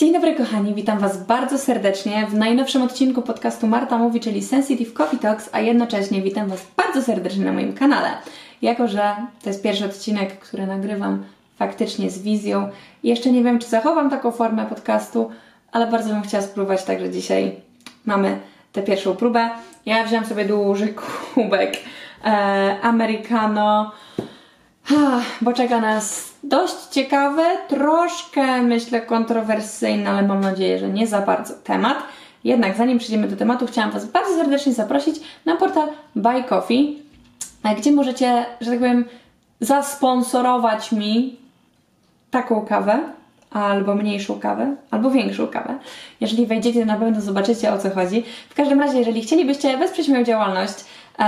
Dzień dobry kochani, witam Was bardzo serdecznie w najnowszym odcinku podcastu Marta Mówi, czyli Sensitive Coffee Talks, a jednocześnie witam Was bardzo serdecznie na moim kanale. Jako, że to jest pierwszy odcinek, który nagrywam faktycznie z wizją, jeszcze nie wiem, czy zachowam taką formę podcastu, ale bardzo bym chciała spróbować, także dzisiaj mamy tę pierwszą próbę. Ja wziąłam sobie duży kubek e, Americano, bo czeka nas dość ciekawe, troszkę myślę kontrowersyjny, ale mam nadzieję, że nie za bardzo temat. Jednak zanim przejdziemy do tematu, chciałam Was bardzo serdecznie zaprosić na portal Buy Coffee, gdzie możecie, że tak powiem, zasponsorować mi taką kawę, albo mniejszą kawę, albo większą kawę. Jeżeli wejdziecie, na pewno zobaczycie o co chodzi. W każdym razie, jeżeli chcielibyście wesprzeć moją działalność, e,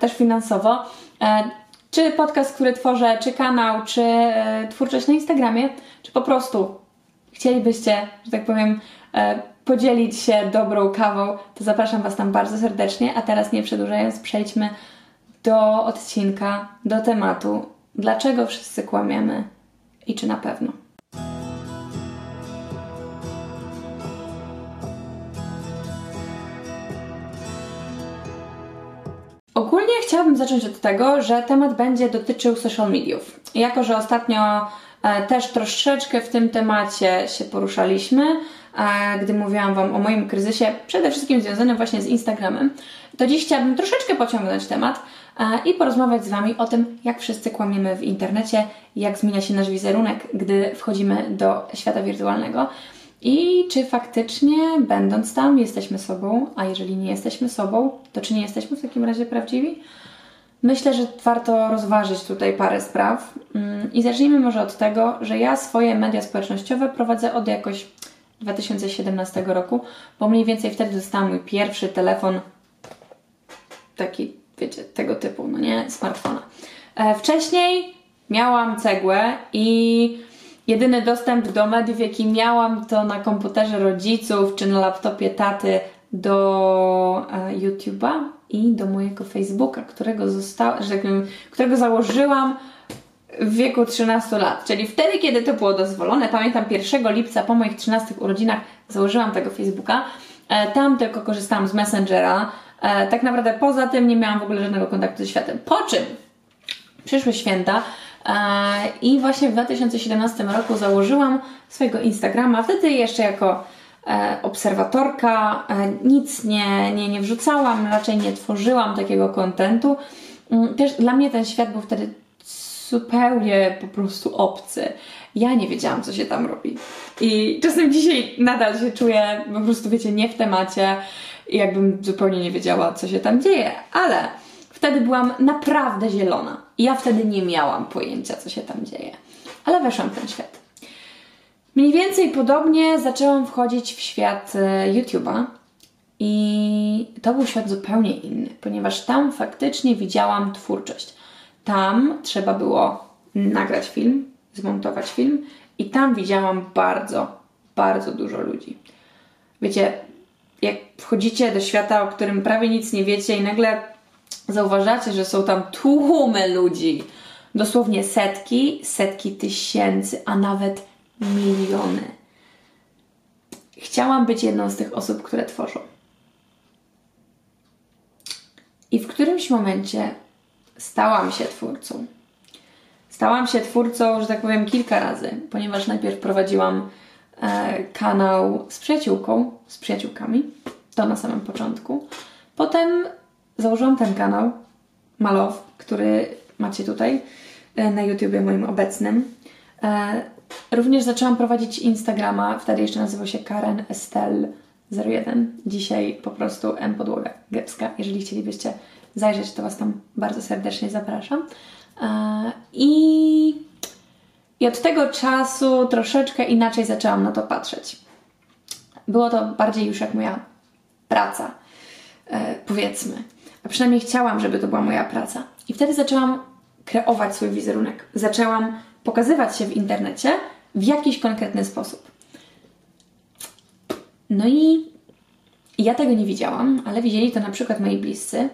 też finansowo, e, czy podcast, który tworzę, czy kanał, czy e, twórczość na Instagramie, czy po prostu chcielibyście, że tak powiem, e, podzielić się dobrą kawą, to zapraszam Was tam bardzo serdecznie. A teraz nie przedłużając, przejdźmy do odcinka, do tematu. Dlaczego wszyscy kłamiemy i czy na pewno? Chciałabym zacząć od tego, że temat będzie dotyczył social mediów. Jako, że ostatnio e, też troszeczkę w tym temacie się poruszaliśmy, e, gdy mówiłam Wam o moim kryzysie, przede wszystkim związanym właśnie z Instagramem, to dziś chciałabym troszeczkę pociągnąć temat e, i porozmawiać z Wami o tym, jak wszyscy kłamiemy w internecie, jak zmienia się nasz wizerunek, gdy wchodzimy do świata wirtualnego. I czy faktycznie, będąc tam, jesteśmy sobą, a jeżeli nie jesteśmy sobą, to czy nie jesteśmy w takim razie prawdziwi? Myślę, że warto rozważyć tutaj parę spraw. Mm, I zacznijmy może od tego, że ja swoje media społecznościowe prowadzę od jakoś 2017 roku, bo mniej więcej wtedy dostałam mój pierwszy telefon, taki, wiecie, tego typu, no nie, smartfona. E, wcześniej miałam cegłę i Jedyny dostęp do mediów, jaki miałam, to na komputerze rodziców czy na laptopie taty do e, YouTube'a i do mojego Facebooka, którego, zosta- że którego założyłam w wieku 13 lat, czyli wtedy, kiedy to było dozwolone. Pamiętam 1 lipca po moich 13 urodzinach założyłam tego Facebooka. E, tam tylko korzystałam z Messengera. E, tak naprawdę poza tym nie miałam w ogóle żadnego kontaktu ze światem. Po czym przyszły święta I właśnie w 2017 roku założyłam swojego Instagrama, wtedy jeszcze jako e, obserwatorka, e, nic nie, nie, nie wrzucałam, raczej nie tworzyłam takiego kontentu. Mm, też dla mnie ten świat był wtedy zupełnie po prostu obcy. Ja nie wiedziałam, co się tam robi. I czasem dzisiaj nadal się czuję po prostu, wiecie, nie w temacie jakbym zupełnie nie wiedziała, co się tam dzieje, ale Wtedy byłam naprawdę zielona. Ja wtedy nie miałam pojęcia, co się tam dzieje. Ale weszłam w ten świat. Mniej więcej podobnie zaczęłam wchodzić w świat e, YouTube'a. I to był świat zupełnie inny, ponieważ tam faktycznie widziałam twórczość. Tam trzeba było nagrać film, zmontować film, i tam widziałam bardzo, bardzo dużo ludzi. Wiecie, jak wchodzicie do świata, o którym prawie nic nie wiecie, i nagle zauważacie, że są tam tłumy ludzi. Dosłownie setki, setki tysięcy, a nawet miliony. Chciałam być jedną z tych osób, które tworzą. I w którymś momencie stałam się twórcą. Stałam się twórcą, że tak powiem, kilka razy, ponieważ najpierw prowadziłam e, kanał z przyjaciółką, z przyjaciółkami, to na samym początku. Potem założyłam ten kanał Malow, który macie tutaj e, na YouTubie moim obecnym. E, również zaczęłam prowadzić Instagrama, wtedy jeszcze nazywał się Karen Estelle 01. Dzisiaj po prostu M Podłoga Gepska. Jeżeli chcielibyście zajrzeć, to Was tam bardzo serdecznie zapraszam. E, I, I od tego czasu troszeczkę inaczej zaczęłam na to patrzeć. Było to bardziej już jak moja praca, powiedzmy. A przynajmniej chciałam, żeby to była moja praca. I wtedy zaczęłam kreować swój wizerunek. Zaczęłam pokazywać się w internecie w jakiś konkretny sposób. No i ja tego nie widziałam, ale widzieli to na przykład moi bliscy,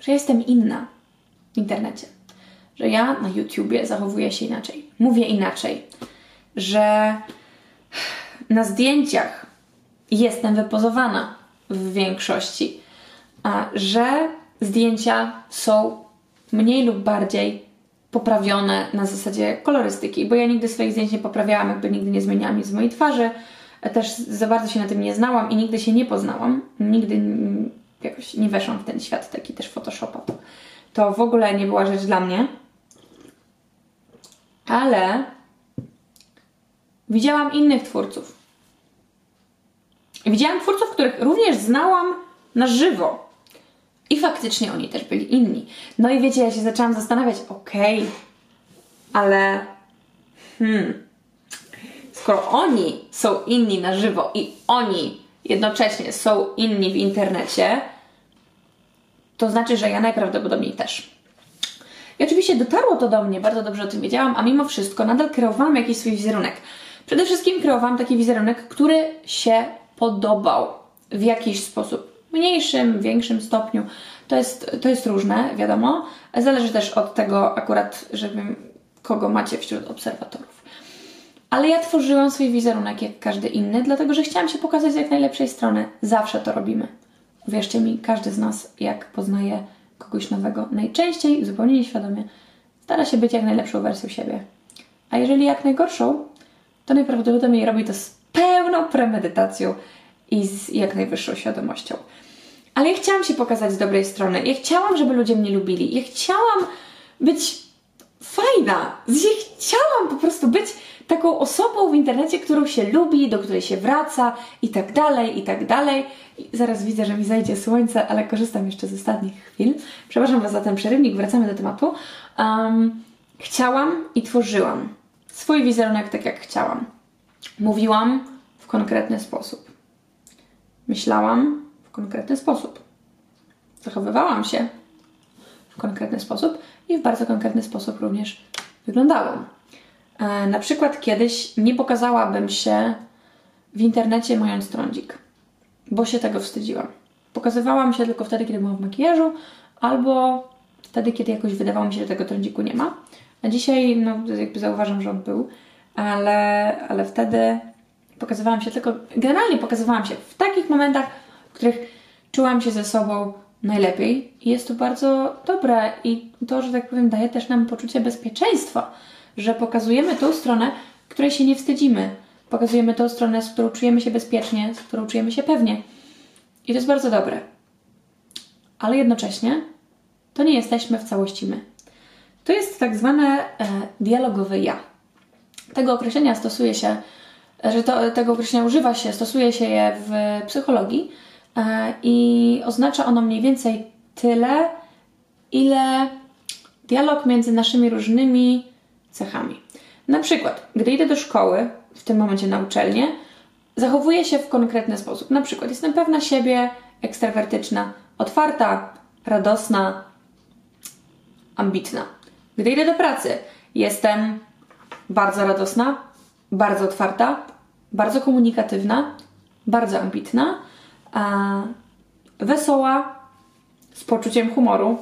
że jestem inna w internecie. Że ja na YouTubie zachowuję się inaczej, mówię inaczej, że Na zdjęciach jestem wypozowana w większości, że zdjęcia są mniej lub bardziej poprawione na zasadzie kolorystyki, bo ja nigdy swoich zdjęć nie poprawiałam, jakby nigdy nie zmieniałam nic z mojej twarzy. Też za bardzo się na tym nie znałam i nigdy się nie poznałam. Nigdy jakoś nie weszłam w ten świat taki też Photoshopa. To, w ogóle nie była rzecz dla mnie. Ale widziałam innych twórców. Widziałam twórców, których również znałam na żywo. I faktycznie oni też byli inni. No i wiecie, ja się zaczęłam zastanawiać, okej, okay, ale hmm, skoro oni są inni na żywo i oni jednocześnie są inni w internecie, to znaczy, że ja najprawdopodobniej też. I oczywiście dotarło to do mnie, bardzo dobrze o tym wiedziałam, a mimo wszystko nadal kreowałam jakiś swój wizerunek. Przede wszystkim kreowałam taki wizerunek, który się podobał w jakiś sposób. Mniejszym, większym stopniu. To jest, to jest różne, wiadomo. Zależy też od tego akurat, żeby kogo macie wśród obserwatorów. Ale ja tworzyłam swój wizerunek jak każdy inny, dlatego że chciałam się pokazać z jak najlepszej strony. Zawsze to robimy. Uwierzcie mi, każdy z nas, jak poznaje kogoś nowego, najczęściej, zupełnie nieświadomie, stara się być jak najlepszą wersją siebie. A jeżeli jak najgorszą, to najprawdopodobniej robi to z pełną premedytacją i z jak najwyższą świadomością. Ale ja chciałam się pokazać z dobrej strony. Ja chciałam, żeby ludzie mnie lubili. Ja chciałam być fajna. Ja chciałam po prostu być taką osobą w internecie, którą się lubi, do której się wraca i tak dalej, i tak dalej. I zaraz widzę, że mi zajdzie słońce, ale korzystam jeszcze z ostatnich chwil. Przepraszam Was za ten przerywnik, wracamy do tematu. Um, chciałam i tworzyłam swój wizerunek tak, jak chciałam. Mówiłam w konkretny sposób. Myślałam konkretny sposób. Zachowywałam się w konkretny sposób i w bardzo konkretny sposób również wyglądałam. E, na przykład kiedyś nie pokazałabym się w internecie mając trądzik, bo się tego wstydziłam. Pokazywałam się tylko wtedy, kiedy byłam w makijażu, albo wtedy, kiedy jakoś wydawało mi się, że tego trądziku nie ma. A dzisiaj, no, jakby zauważam, że on był, ale, ale wtedy pokazywałam się tylko, generalnie pokazywałam się w takich momentach, w których czułam się ze sobą najlepiej i jest to bardzo dobre i to, że tak powiem, daje też nam poczucie bezpieczeństwa, że pokazujemy tą stronę, której się nie wstydzimy. Pokazujemy tą stronę, z którą czujemy się bezpiecznie, z którą czujemy się pewnie. I to jest bardzo dobre. Ale jednocześnie to nie jesteśmy w całości my. To jest tak zwane e, dialogowe ja. Tego określenia stosuje się, że to, tego określenia używa się, stosuje się je w psychologii e, i oznacza ono mniej więcej tyle, ile dialog między naszymi różnymi cechami. Na przykład, gdy idę do szkoły, w tym momencie na uczelnię, zachowuję się w konkretny sposób. Na przykład, jestem pewna siebie, ekstrawertyczna, otwarta, radosna, ambitna. Gdy idę do pracy, jestem bardzo radosna, bardzo otwarta, bardzo komunikatywna, bardzo ambitna, wesoła, z poczuciem humoru.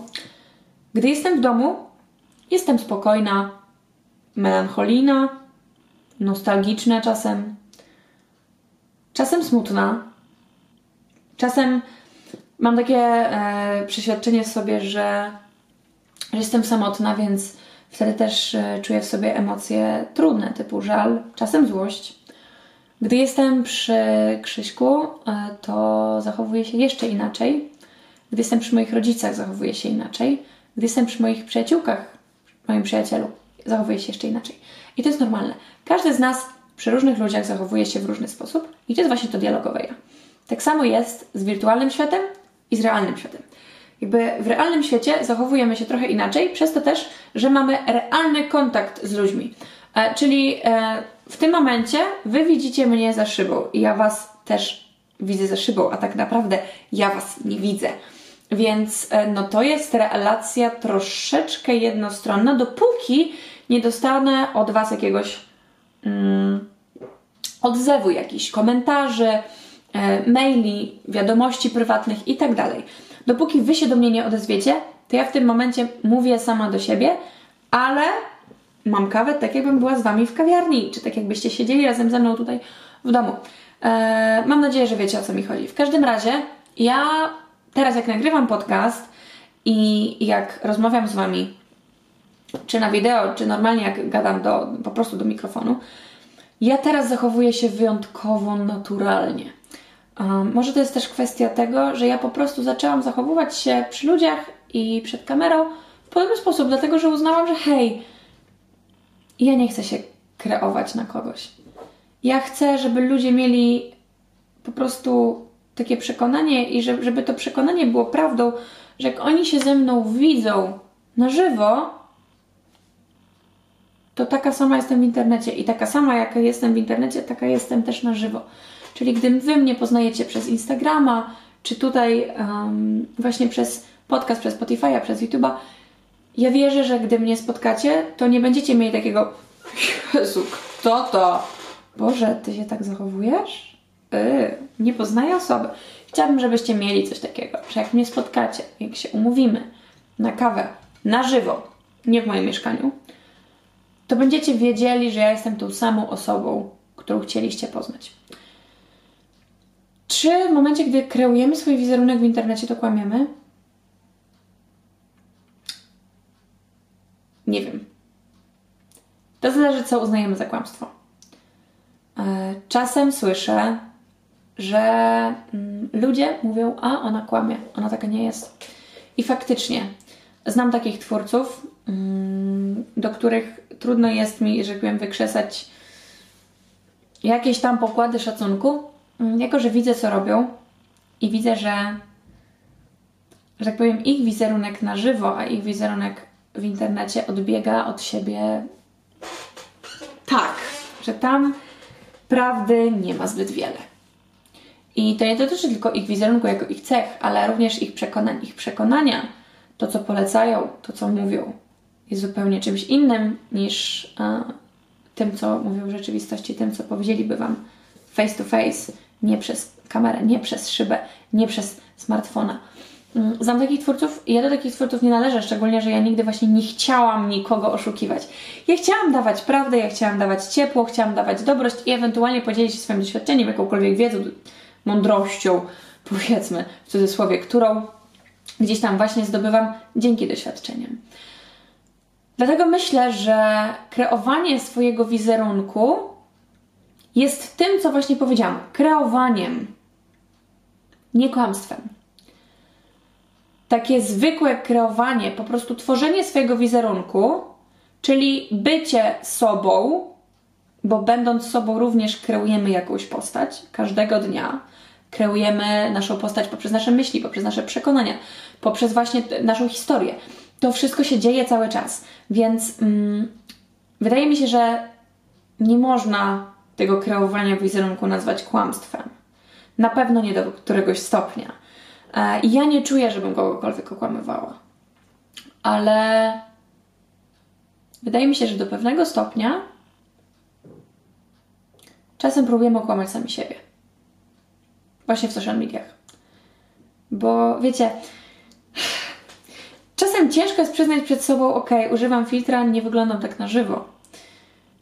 Gdy jestem w domu, jestem spokojna, melancholijna, nostalgiczna czasem, czasem smutna, czasem mam takie e, przeświadczenie w sobie, że, że jestem samotna, więc wtedy też e, czuję w sobie emocje trudne, typu żal, czasem złość. Gdy jestem przy Krzyśku, e, to zachowuję się jeszcze inaczej. Gdy jestem przy moich rodzicach, zachowuję się inaczej. Gdy jestem przy moich przyjaciółkach, moim przyjacielu, zachowuje się jeszcze inaczej. I to jest normalne. Każdy z nas przy różnych ludziach zachowuje się w różny sposób i to jest właśnie to dialogowe ja. Tak samo jest z wirtualnym światem i z realnym światem. Jakby w realnym świecie zachowujemy się trochę inaczej, przez to też, że mamy realny kontakt z ludźmi. E, czyli e, w tym momencie wy widzicie mnie za szybą i ja was też widzę za szybą, a tak naprawdę ja was nie widzę. Więc e, no to jest relacja troszeczkę jednostronna, dopóki nie dostanę od Was jakiegoś mm, odzewu, jakichś komentarzy, e, maili, wiadomości prywatnych itd. Tak dopóki Wy się do mnie nie odezwiecie, to ja w tym momencie mówię sama do siebie, ale mam kawę tak, jakbym była z Wami w kawiarni, czy tak jakbyście siedzieli razem ze mną tutaj w domu. E, mam nadzieję, że wiecie o co mi chodzi. W każdym razie, ja teraz jak nagrywam podcast i jak rozmawiam z Wami, czy na wideo, czy normalnie jak gadam do, po prostu do mikrofonu, ja teraz zachowuję się wyjątkowo naturalnie. Um, może to jest też kwestia tego, że ja po prostu zaczęłam zachowywać się przy ludziach i przed kamerą w podobny sposób, dlatego że uznałam, że hej, ja nie chcę się kreować na kogoś. Ja chcę, żeby ludzie mieli po prostu takie przekonanie i żeby, to przekonanie było prawdą, że jak oni się ze mną widzą na żywo, to taka sama jestem w internecie i taka sama jaka jestem w internecie, taka jestem też na żywo. Czyli gdy wy mnie poznajecie przez Instagrama, czy tutaj um, właśnie przez podcast, przez Spotify'a, przez YouTube'a, ja wierzę, że gdy mnie spotkacie, to nie będziecie mieli takiego Jezu, kto to? Boże, ty się tak zachowujesz? Yy, nie poznaję osoby. Chciałabym, żebyście mieli coś takiego, że jak mnie spotkacie, jak się umówimy na kawę, na żywo, nie w moim mieszkaniu, to będziecie wiedzieli, że ja jestem tą samą osobą, którą chcieliście poznać. Czy w momencie, gdy kreujemy swój wizerunek w internecie, to kłamiemy? Nie wiem. To zależy, co uznajemy za kłamstwo. E, czasem słyszę, że mm, ludzie mówią, a ona kłamie, ona taka nie jest. I faktycznie, znam takich twórców, mm, do których trudno jest mi, że powiem, wykrzesać jakieś tam pokłady szacunku, mm, jako że widzę, co robią i widzę, że, że tak powiem, ich wizerunek na żywo, a ich wizerunek w internecie odbiega od siebie tak, że tam prawdy nie ma zbyt wiele. I to nie dotyczy tylko ich wizerunku jako ich cech, ale również ich przekonań. Ich przekonania, to co polecają, to co mówią, jest zupełnie czymś innym niż a, tym, co mówią w rzeczywistości, tym, co powiedzieliby Wam face to face, nie przez kamerę, nie przez szybę, nie przez smartfona. Mm, znam takich twórców, ja do takich twórców nie należę, szczególnie, że ja nigdy właśnie nie chciałam nikogo oszukiwać. Ja chciałam dawać prawdę, ja chciałam dawać ciepło, chciałam dawać dobrość i ewentualnie podzielić się swoim doświadczeniem, jakąkolwiek wiedzą, mądrością, powiedzmy w cudzysłowie, którą gdzieś tam właśnie zdobywam dzięki doświadczeniom. Dlatego myślę, że kreowanie swojego wizerunku jest tym, co właśnie powiedziałam, kreowaniem, nie kłamstwem takie zwykłe kreowanie, po prostu tworzenie swojego wizerunku, czyli bycie sobą, bo będąc sobą również kreujemy jakąś postać każdego dnia. Kreujemy naszą postać poprzez nasze myśli, poprzez nasze przekonania, poprzez właśnie naszą historię. To wszystko się dzieje cały czas, więc mm, wydaje mi się, że nie można tego kreowania wizerunku nazwać kłamstwem. Na pewno nie do któregoś stopnia. E, I ja nie czuję, żebym kogokolwiek okłamywała. Ale wydaje mi się, że do pewnego stopnia czasem próbujemy okłamać sami siebie. Właśnie w social mediach. Bo wiecie, czasem ciężko jest przyznać przed sobą, ok, używam filtra, nie wyglądam tak na żywo.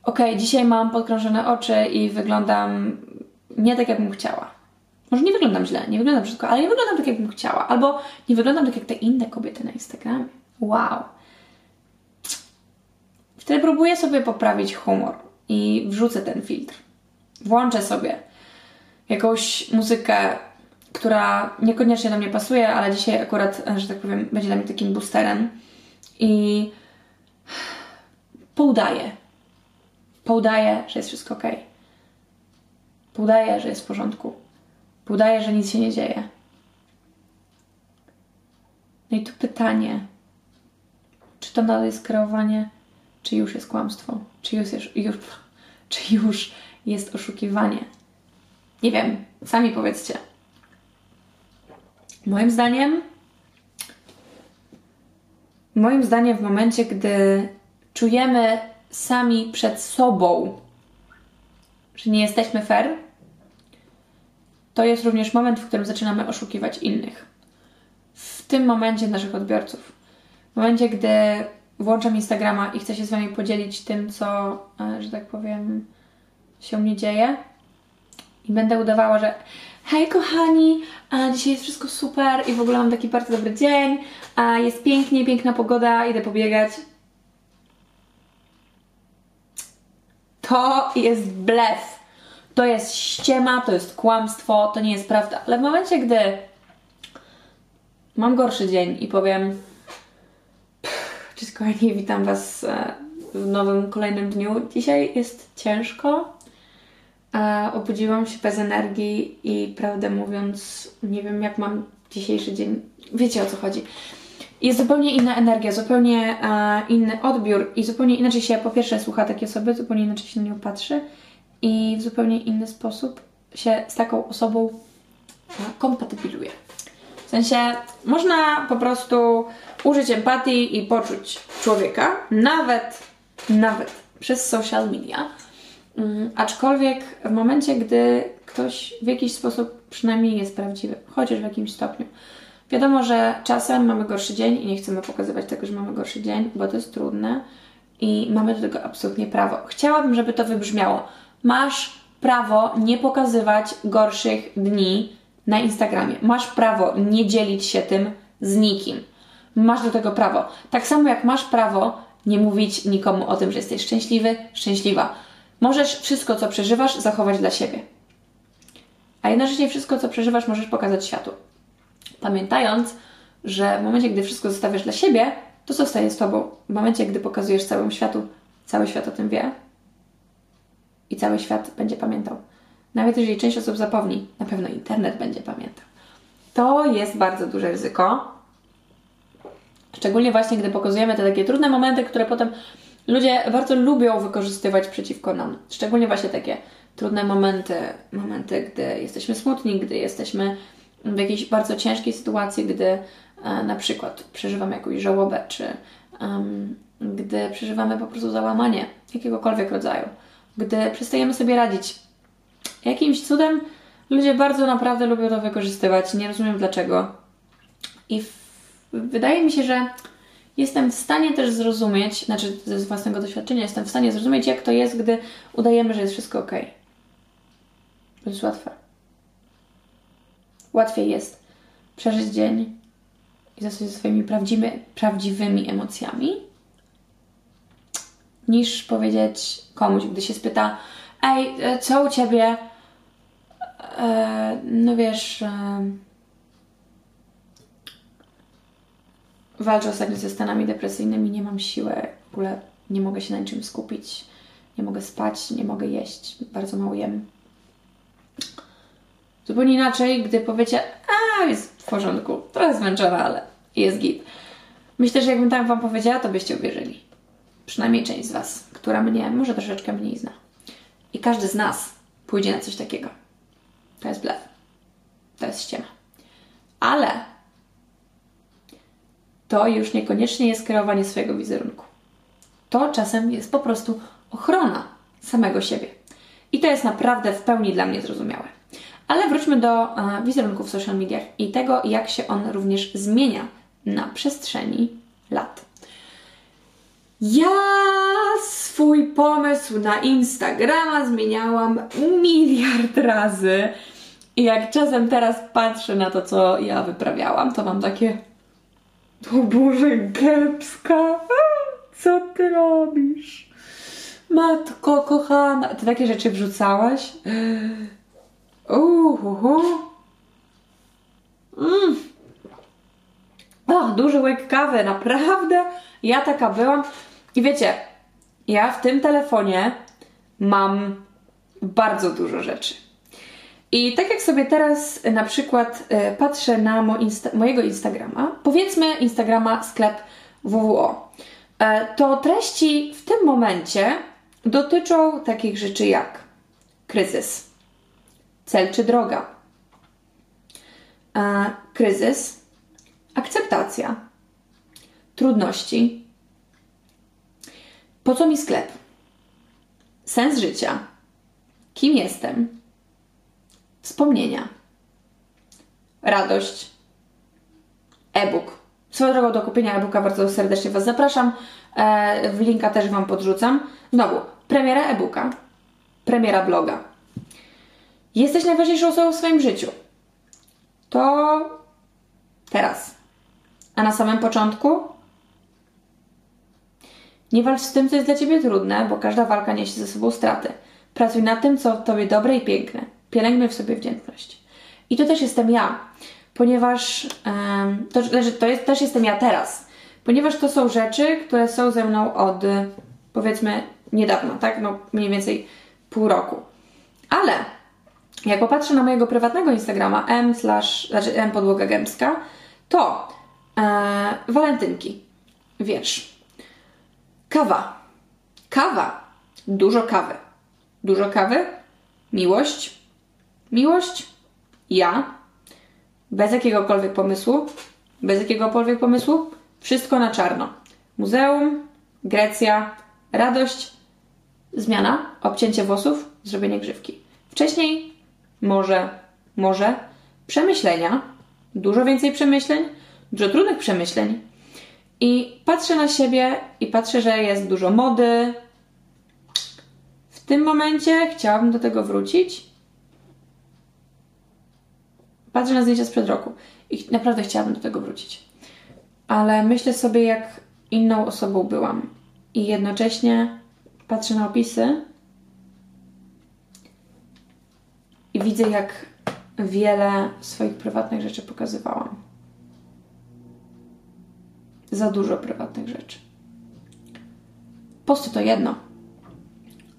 Ok, dzisiaj mam podkrążone oczy i wyglądam nie tak, jakbym chciała. Może nie wyglądam źle, nie wyglądam brzydko, ale nie wyglądam tak, jakbym chciała. Albo nie wyglądam tak, jak te inne kobiety na Instagramie. Wow. Wtedy próbuję sobie poprawić humor i wrzucę ten filtr. Włączę sobie jakąś muzykę, która niekoniecznie do mnie pasuje, ale dzisiaj akurat, że tak powiem, będzie dla mnie takim boosterem. I poudaję. Poudaję, że jest wszystko ok. Poudaję, że jest w porządku udaje, że nic się nie dzieje. No i tu pytanie, czy to nadal jest kreowanie, czy już jest kłamstwo, czy już, jest, już, czy już jest oszukiwanie. Nie wiem, sami powiedzcie. Moim zdaniem, moim zdaniem, w momencie, gdy czujemy sami przed sobą, że nie jesteśmy fair, to jest również moment, w którym zaczynamy oszukiwać innych. W tym momencie naszych odbiorców. W momencie, gdy włączam Instagrama i chcę się z Wami podzielić tym, co, e, że tak powiem, się mnie dzieje, i będę udawała, że hej kochani, a dzisiaj jest wszystko super i w ogóle mam taki bardzo dobry dzień, a jest pięknie, piękna pogoda, idę pobiegać. To jest blef. To jest ściema, to jest kłamstwo, to nie jest prawda. Ale w momencie, gdy mam gorszy dzień i powiem Cześć kochani, witam Was e, w nowym, kolejnym dniu. Dzisiaj jest ciężko. E, obudziłam się bez energii i prawdę mówiąc, nie wiem jak mam dzisiejszy dzień. Wiecie o co chodzi. Jest zupełnie inna energia, zupełnie e, inny odbiór i zupełnie inaczej się po pierwsze słucha takiej osoby, zupełnie inaczej się na nią patrzy i w zupełnie inny sposób się z taką osobą kompatybiluje. W sensie można po prostu użyć empatii i poczuć człowieka, nawet, nawet przez social media. Um, aczkolwiek w momencie, gdy ktoś w jakiś sposób przynajmniej jest prawdziwy, chociaż w jakimś stopniu. Wiadomo, że czasem mamy gorszy dzień i nie chcemy pokazywać tego, że mamy gorszy dzień, bo to jest trudne i mamy do tego absolutnie prawo. Chciałabym, żeby to wybrzmiało. Masz prawo nie pokazywać gorszych dni na Instagramie. Masz prawo nie dzielić się tym z nikim. Masz do tego prawo. Tak samo jak masz prawo nie mówić nikomu o tym, że jesteś szczęśliwy, szczęśliwa. Możesz wszystko, co przeżywasz, zachować dla siebie. A jednocześnie wszystko, co przeżywasz, możesz pokazać światu. Pamiętając, że w momencie, gdy wszystko zostawiasz dla siebie, to zostaje z tobą. W momencie, gdy pokazujesz całemu światu, cały świat o tym wie i cały świat będzie pamiętał. Nawet jeżeli część osób zapomni, na pewno internet będzie pamiętał. To jest bardzo duże ryzyko. Szczególnie właśnie, gdy pokazujemy te takie trudne momenty, które potem ludzie bardzo lubią wykorzystywać przeciwko nam. Szczególnie właśnie takie trudne momenty, momenty, gdy jesteśmy smutni, gdy jesteśmy w jakiejś bardzo ciężkiej sytuacji, gdy e, na przykład przeżywamy jakąś żałobę, czy um, gdy przeżywamy po prostu załamanie jakiegokolwiek rodzaju, gdy przestajemy sobie radzić Jakimś cudem ludzie bardzo naprawdę lubią to wykorzystywać. Nie rozumiem dlaczego. I w, wydaje mi się, że jestem w stanie też zrozumieć, znaczy ze własnego doświadczenia, jestem w stanie zrozumieć, jak to jest, gdy udajemy, że jest wszystko ok. To jest łatwe. Łatwiej jest przeżyć dzień i zostać ze swoimi prawdziwymi, prawdziwymi emocjami, niż powiedzieć komuś, gdy się spyta, ej, e, co u ciebie? E, no wiesz, e, walczę ostatnio ze stanami depresyjnymi, nie mam siły, w ogóle nie mogę się na niczym skupić, nie mogę spać, nie mogę jeść, bardzo mało jem. Zupełnie inaczej, gdy powiecie, a jest w porządku, trochę zmęczona, ale jest git. Myślę, że jakbym tak Wam powiedziała, to byście uwierzyli. Przynajmniej część z Was, która mnie może troszeczkę mniej zna. I każdy z nas pójdzie na coś takiego. To jest blef. To jest ściema. Ale to już niekoniecznie jest kreowanie swojego wizerunku. To czasem jest po prostu ochrona samego siebie. I to jest naprawdę w pełni dla mnie zrozumiałe. Ale wróćmy do e, wizerunku w social mediach i tego, jak się on również zmienia na przestrzeni lat. Ja swój pomysł na Instagrama zmieniałam miliard razy. I jak czasem teraz patrzę na to, co ja wyprawiałam, to mam takie. O Boże, kiepska! Co ty robisz? Matko kochana, ty takie rzeczy wrzucałaś? Uhuhu. Mm. O, duży łyk kawy, naprawdę? Ja taka byłam. I wiecie, ja w tym telefonie mam bardzo dużo rzeczy. I tak jak sobie teraz na przykład y, patrzę na mo insta mojego Instagrama, powiedzmy Instagrama sklep WWO, y, to treści w tym momencie dotyczą takich rzeczy jak kryzys, cel czy droga, kryzys, akceptacja, trudności, po co mi sklep? Sens życia. Kim jestem? Wspomnienia. Radość. E-book. Swoją drogą do kupienia e-booka bardzo serdecznie Was zapraszam. E, w linka też Wam podrzucam. Znowu, premiera e-booka, premiera bloga. jesteś najważniejszą osobą w swoim życiu, to teraz. A na samym początku nie walcz z tym, co jest dla ciebie trudne, bo każda walka niesie ze sobą straty. Pracuj nad tym, co w tobie dobre i piękne. Pielęgnuj w sobie wdzięczność. I to też jestem ja, ponieważ um, to, znaczy, to jest, też jestem ja teraz, ponieważ to są rzeczy, które są ze mną od powiedzmy niedawno, tak? No mniej więcej pół roku. Ale jak popatrzę na mojego prywatnego Instagrama m slash, znaczy m podłoga gębska, to e, walentynki, wiersz, kawa, kawa, dużo kawy, dużo kawy, miłość, miłość, ja, bez jakiegokolwiek pomysłu, bez jakiegokolwiek pomysłu, wszystko na czarno. Muzeum, Grecja, radość, zmiana, obcięcie włosów, zrobienie grzywki. Wcześniej może, może przemyślenia, dużo więcej przemyśleń, dużo trudnych przemyśleń. I patrzę na siebie i patrzę, że jest dużo mody. W tym momencie chciałabym do tego wrócić. Patrzę na zdjęcia sprzed roku i naprawdę chciałabym do tego wrócić. Ale myślę sobie, jak inną osobą byłam. I jednocześnie patrzę na opisy i widzę, jak wiele swoich prywatnych rzeczy pokazywałam. Za dużo prywatnych rzeczy. Posty to jedno.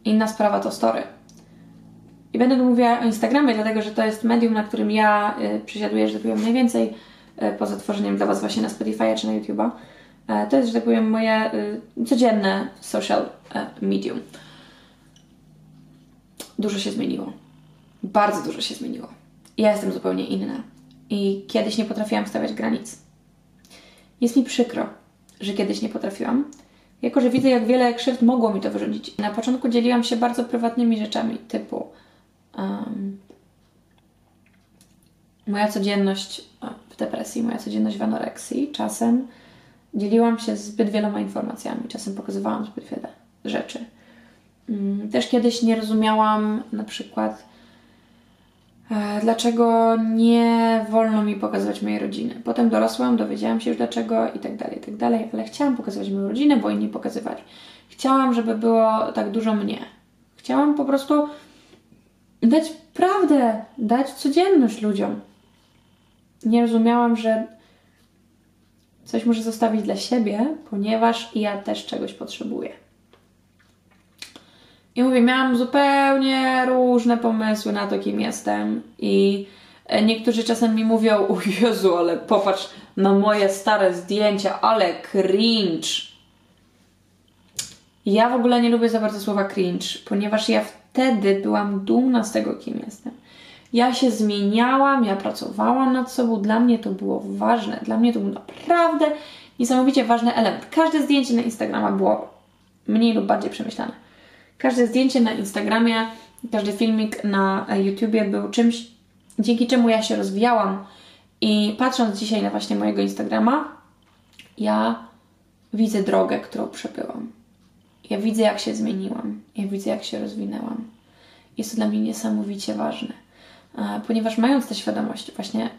Inna sprawa to story. I będę tu mówiła o Instagramie, dlatego że to jest medium, na którym ja y, przesiaduję, że tak powiem, najwięcej y, poza tworzeniem dla Was właśnie na Spotify czy na YouTube'a. E, to jest, że tak powiem, moje y, codzienne social e, medium. Dużo się zmieniło. Bardzo dużo się zmieniło. Ja jestem zupełnie inna. I kiedyś nie potrafiłam stawiać granic. Jest mi przykro, że kiedyś nie potrafiłam, jako że widzę, jak wiele krzywd mogło mi to wyrządzić. Na początku dzieliłam się bardzo prywatnymi rzeczami, typu um, moja codzienność w depresji, moja codzienność w anoreksji, czasem dzieliłam się zbyt wieloma informacjami, czasem pokazywałam zbyt wiele rzeczy. Mm, też kiedyś nie rozumiałam na przykład, e, dlaczego nie wolno mi pokazywać mojej rodziny. Potem dorosłam, dowiedziałam się już dlaczego i tak dalej, i tak dalej, ale chciałam pokazywać moją rodzinę, bo inni pokazywali. Chciałam, żeby było tak dużo mnie. Chciałam po prostu dać prawdę, dać codzienność ludziom. Nie rozumiałam, że coś muszę zostawić dla siebie, ponieważ ja też czegoś potrzebuję. I mówię, miałam zupełnie różne pomysły na to, kim jestem. I e, niektórzy czasem mi mówią, o Jezu, ale popatrz na moje stare zdjęcia, ale cringe. Ja w ogóle nie lubię za bardzo słowa cringe, ponieważ ja wtedy byłam dumna z tego, kim jestem. Ja się zmieniałam, ja pracowałam nad sobą, dla mnie to było ważne, dla mnie to był naprawdę niesamowicie ważny element. Każde zdjęcie na Instagrama było mniej lub bardziej przemyślane. Każde zdjęcie na Instagramie, każdy filmik na YouTubie był czymś, dzięki czemu ja się rozwijałam. I patrząc dzisiaj na właśnie mojego Instagrama, ja widzę drogę, którą przebyłam. Ja widzę, jak się zmieniłam. Ja widzę, jak się rozwinęłam. Jest to dla mnie niesamowicie ważne. Ponieważ mając tę świadomość właśnie,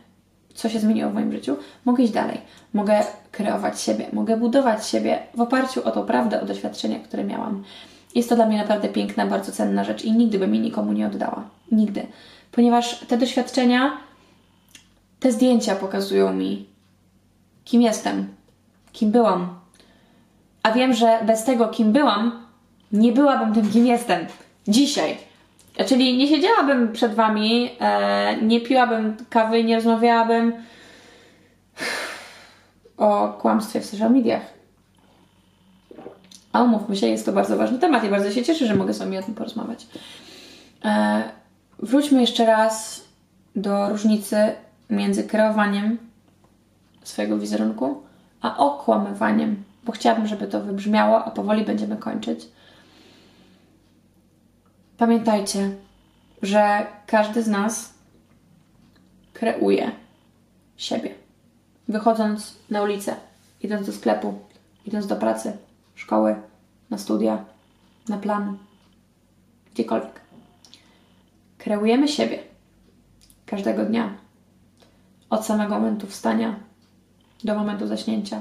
co się zmieniło w moim życiu, mogę iść dalej. Mogę kreować siebie, mogę budować siebie w oparciu o tą prawdę, o doświadczenia, które miałam. Jest to dla mnie naprawdę piękna, bardzo cenna rzecz i nigdy bym jej nikomu nie oddała. Nigdy. Ponieważ te doświadczenia, te zdjęcia pokazują mi, kim jestem, kim byłam. A wiem, że bez tego, kim byłam, nie byłabym tym, kim jestem. Dzisiaj. Czyli nie siedziałabym przed Wami, e, nie piłabym kawy, nie rozmawiałabym o kłamstwie w social mediach. A umówmy się, jest to bardzo ważny temat i bardzo się cieszę, że mogę z Wami o tym porozmawiać. E, wróćmy jeszcze raz do różnicy między kreowaniem swojego wizerunku, a okłamywaniem, bo chciałabym, żeby to wybrzmiało, a powoli będziemy kończyć. Pamiętajcie, że każdy z nas kreuje siebie. Wychodząc na ulicę, idąc do sklepu, idąc do pracy, szkoły, na studia, na plan, gdziekolwiek. Kreujemy siebie każdego dnia. Od samego momentu wstania do momentu zaśnięcia.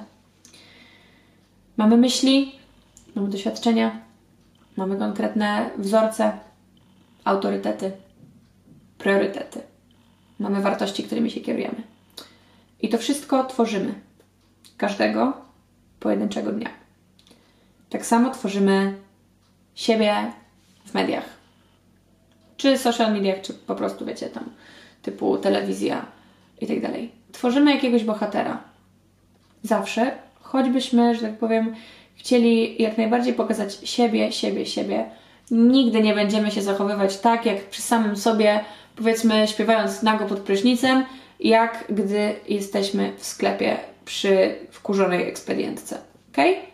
Mamy myśli, mamy doświadczenia, mamy konkretne wzorce, autorytety, priorytety. Mamy wartości, którymi się kierujemy. I to wszystko tworzymy każdego pojedynczego dnia. Tak samo tworzymy siebie w mediach. Czy social mediach, czy po prostu, wiecie, tam typu telewizja i tak dalej. Tworzymy jakiegoś bohatera. Zawsze, choćbyśmy, że tak powiem, chcieli jak najbardziej pokazać siebie, siebie, siebie. Nigdy nie będziemy się zachowywać tak, jak przy samym sobie, powiedzmy, śpiewając nago pod prysznicem, jak gdy jesteśmy w sklepie przy wkurzonej ekspedientce. Ok?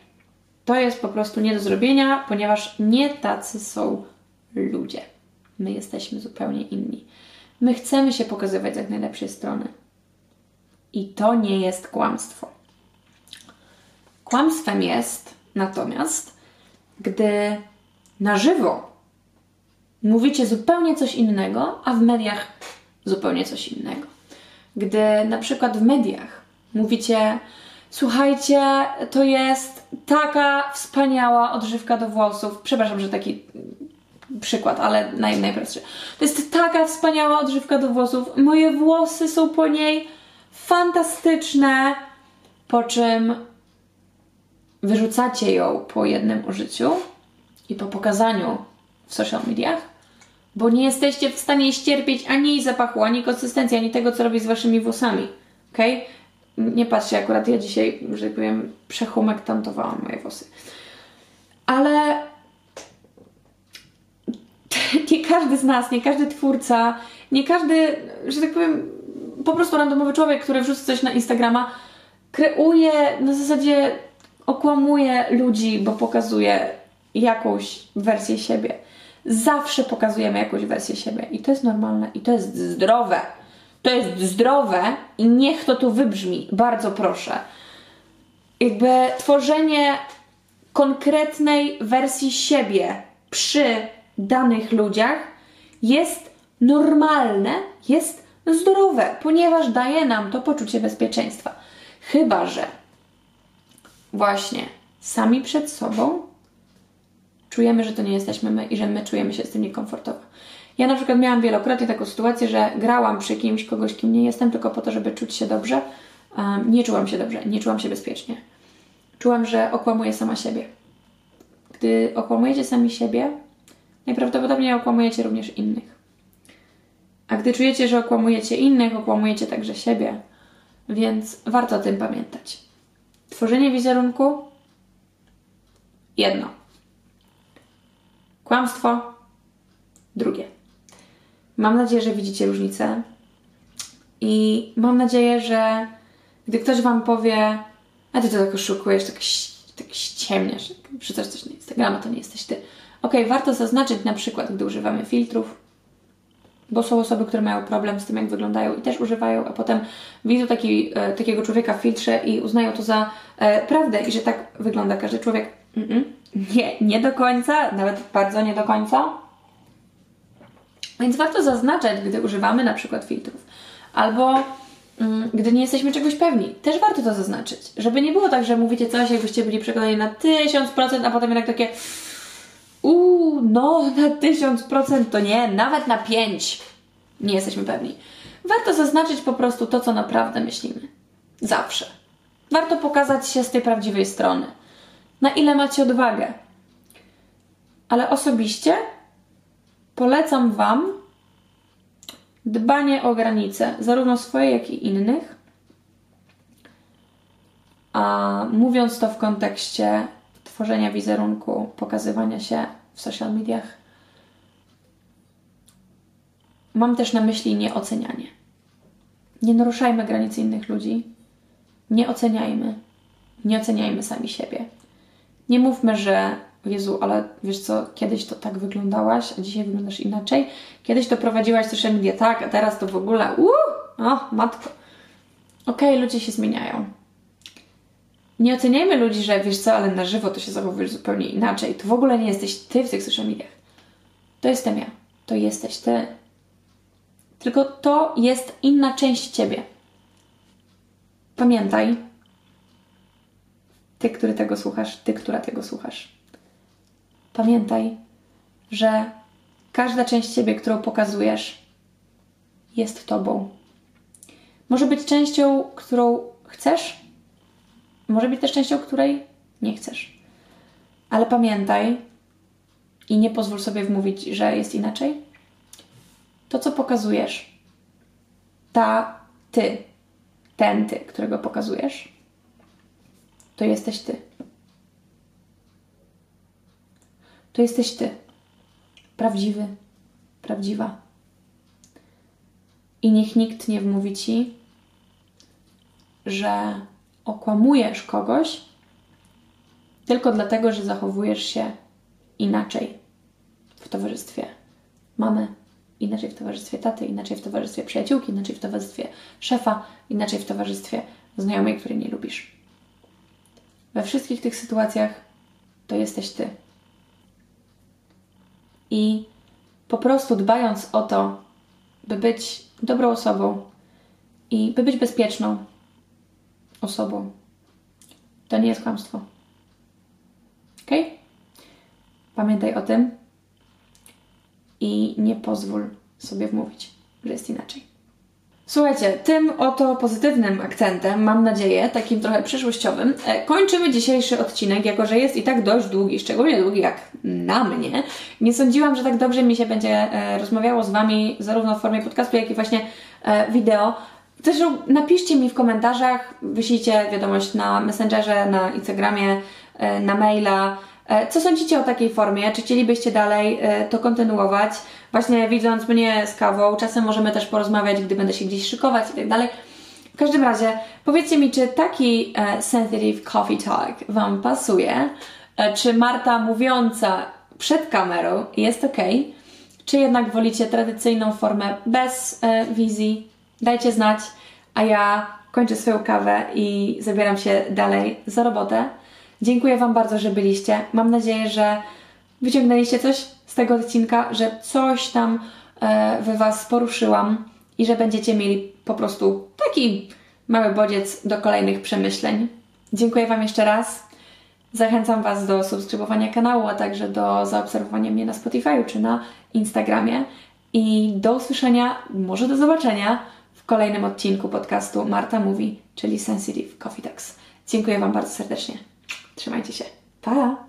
To jest po prostu nie do zrobienia, ponieważ nie tacy są ludzie. My jesteśmy zupełnie inni. My chcemy się pokazywać z jak najlepszej strony. I to nie jest kłamstwo. Kłamstwem jest natomiast, gdy na żywo mówicie zupełnie coś innego, a w mediach zupełnie coś innego. Gdy na przykład w mediach mówicie, słuchajcie, to jest taka wspaniała odżywka do włosów. Przepraszam, że taki przykład, ale naj, najprostszy. To jest taka wspaniała odżywka do włosów. Moje włosy są po niej fantastyczne. Po czym wyrzucacie ją po jednym użyciu i po pokazaniu w social mediach, bo nie jesteście w stanie ścierpieć ani zapachu, ani konsystencji, ani tego, co robi z waszymi włosami. Ok? Nie patrzcie, akurat ja dzisiaj, że tak powiem, przehumektantowałam moje włosy. Ale nie każdy z nas, nie każdy twórca, nie każdy, że tak powiem, po prostu randomowy człowiek, który wrzuca coś na Instagrama, kreuje na zasadzie okłamuje ludzi, bo pokazuje jakąś wersję siebie. Zawsze pokazujemy jakąś wersję siebie i to jest normalne i to jest zdrowe. To jest zdrowe i niech to tu wybrzmi, bardzo proszę. Jakby tworzenie konkretnej wersji siebie przy danych ludziach jest normalne, jest zdrowe, ponieważ daje nam to poczucie bezpieczeństwa. Chyba, że właśnie sami przed sobą czujemy, że to nie jesteśmy my i że my czujemy się z tym niekomfortowo. Ja na przykład miałam wielokrotnie taką sytuację, że grałam przy kimś, kogoś, kim nie jestem, tylko po to, żeby czuć się dobrze. Um, nie czułam się dobrze, nie czułam się bezpiecznie. Czułam, że okłamuję sama siebie. Gdy okłamujecie sami siebie, najprawdopodobniej okłamujecie również innych. A gdy czujecie, że okłamujecie innych, okłamujecie także siebie. Więc warto o tym pamiętać. Tworzenie wizerunku jedno. Kłamstwo drugie. Mam nadzieję, że widzicie różnicę i mam nadzieję, że gdy ktoś Wam powie, a Ty to tak oszukujesz, tak, tak ściemniasz, wrzucasz coś na Instagrama, to nie jesteś Ty. Ok, warto zaznaczyć na przykład, gdy używamy filtrów, bo są osoby, które mają problem z tym, jak wyglądają i też używają, a potem widzą taki, e, takiego człowieka w filtrze i uznają to za e, prawdę i że tak wygląda każdy człowiek. Mm -mm. Nie, nie do końca, nawet bardzo nie do końca. Więc warto zaznaczać, gdy używamy na przykład filtrów. Albo mm, gdy nie jesteśmy czegoś pewni, też warto to zaznaczyć. Żeby nie było tak, że mówicie coś, jakbyście byli przekonani na 1000%, a potem jednak takie uuu, no na 1000% to nie, nawet na 5% nie jesteśmy pewni. Warto zaznaczyć po prostu to, co naprawdę myślimy. Zawsze. Warto pokazać się z tej prawdziwej strony. Na ile macie odwagę. Ale osobiście polecam Wam dbanie o granice, zarówno swoje, jak i innych. A mówiąc to w kontekście tworzenia wizerunku, pokazywania się w social mediach, mam też na myśli nieocenianie. Nie naruszajmy granic innych ludzi, nie oceniajmy, nie oceniajmy sami siebie. Nie mówmy, że Jezu, ale wiesz co, kiedyś to tak wyglądałaś, a dzisiaj wyglądasz inaczej. Kiedyś to prowadziłaś social media tak, a teraz to w ogóle, uuu, o, matko. Okej, okay, ludzie się zmieniają. Nie oceniajmy ludzi, że wiesz co, ale na żywo to się zachowujesz zupełnie inaczej. To w ogóle nie jesteś ty w tych social mediach. To jestem ja. To jesteś ty. tylko to jest inna część ciebie. Pamiętaj, ty, który tego słuchasz, ty, która tego słuchasz. Pamiętaj, że każda część ciebie, którą pokazujesz, jest tobą. Może być częścią, którą chcesz, może być też częścią, której nie chcesz. Ale pamiętaj i nie pozwól sobie wmówić, że jest inaczej. To, co pokazujesz, ta ty, ten ty, którego pokazujesz, to jesteś ty. To jesteś ty. Prawdziwy, prawdziwa. I niech nikt nie wmówi ci, że okłamujesz kogoś tylko dlatego, że zachowujesz się inaczej w towarzystwie mamy, inaczej w towarzystwie taty, inaczej w towarzystwie przyjaciółki, inaczej w towarzystwie szefa, inaczej w towarzystwie znajomej, której nie lubisz. We wszystkich tych sytuacjach to jesteś ty. I po prostu dbając o to, by być dobrą osobą i by być bezpieczną osobą, to nie jest kłamstwo. Ok? Pamiętaj o tym i nie pozwól sobie wmówić, że jest inaczej. Słuchajcie, tym oto pozytywnym akcentem, mam nadzieję, takim trochę przyszłościowym, e, kończymy dzisiejszy odcinek, jako że jest i tak dość długi, szczególnie długi jak na mnie. Nie sądziłam, że tak dobrze mi się będzie e, rozmawiało z Wami, zarówno w formie podcastu, jak i właśnie e, wideo. Zresztą napiszcie mi w komentarzach, wyślijcie wiadomość na Messengerze, na Instagramie, na maila, co sądzicie o takiej formie? Czy chcielibyście dalej to kontynuować? Właśnie widząc mnie z kawą, czasem możemy też porozmawiać, gdy będę się gdzieś szykować i tak dalej. W każdym razie, powiedzcie mi, czy taki e, sensitive coffee talk Wam pasuje? E, czy Marta mówiąca przed kamerą jest ok? Czy jednak wolicie tradycyjną formę bez e, wizji? Dajcie znać, a ja kończę swoją kawę i zabieram się dalej za robotę. Dziękuję Wam bardzo, że byliście. Mam nadzieję, że wyciągnęliście coś z tego odcinka, że coś tam e, we Was poruszyłam i że będziecie mieli po prostu taki mały bodziec do kolejnych przemyśleń. Dziękuję Wam jeszcze raz. Zachęcam Was do subskrybowania kanału, a także do zaobserwowania mnie na Spotify czy na Instagramie. I do usłyszenia, może do zobaczenia w kolejnym odcinku podcastu Marta Mówi, czyli Sensitive Coffee Talks. Dziękuję Wam bardzo serdecznie. Trzymajcie się. Pa!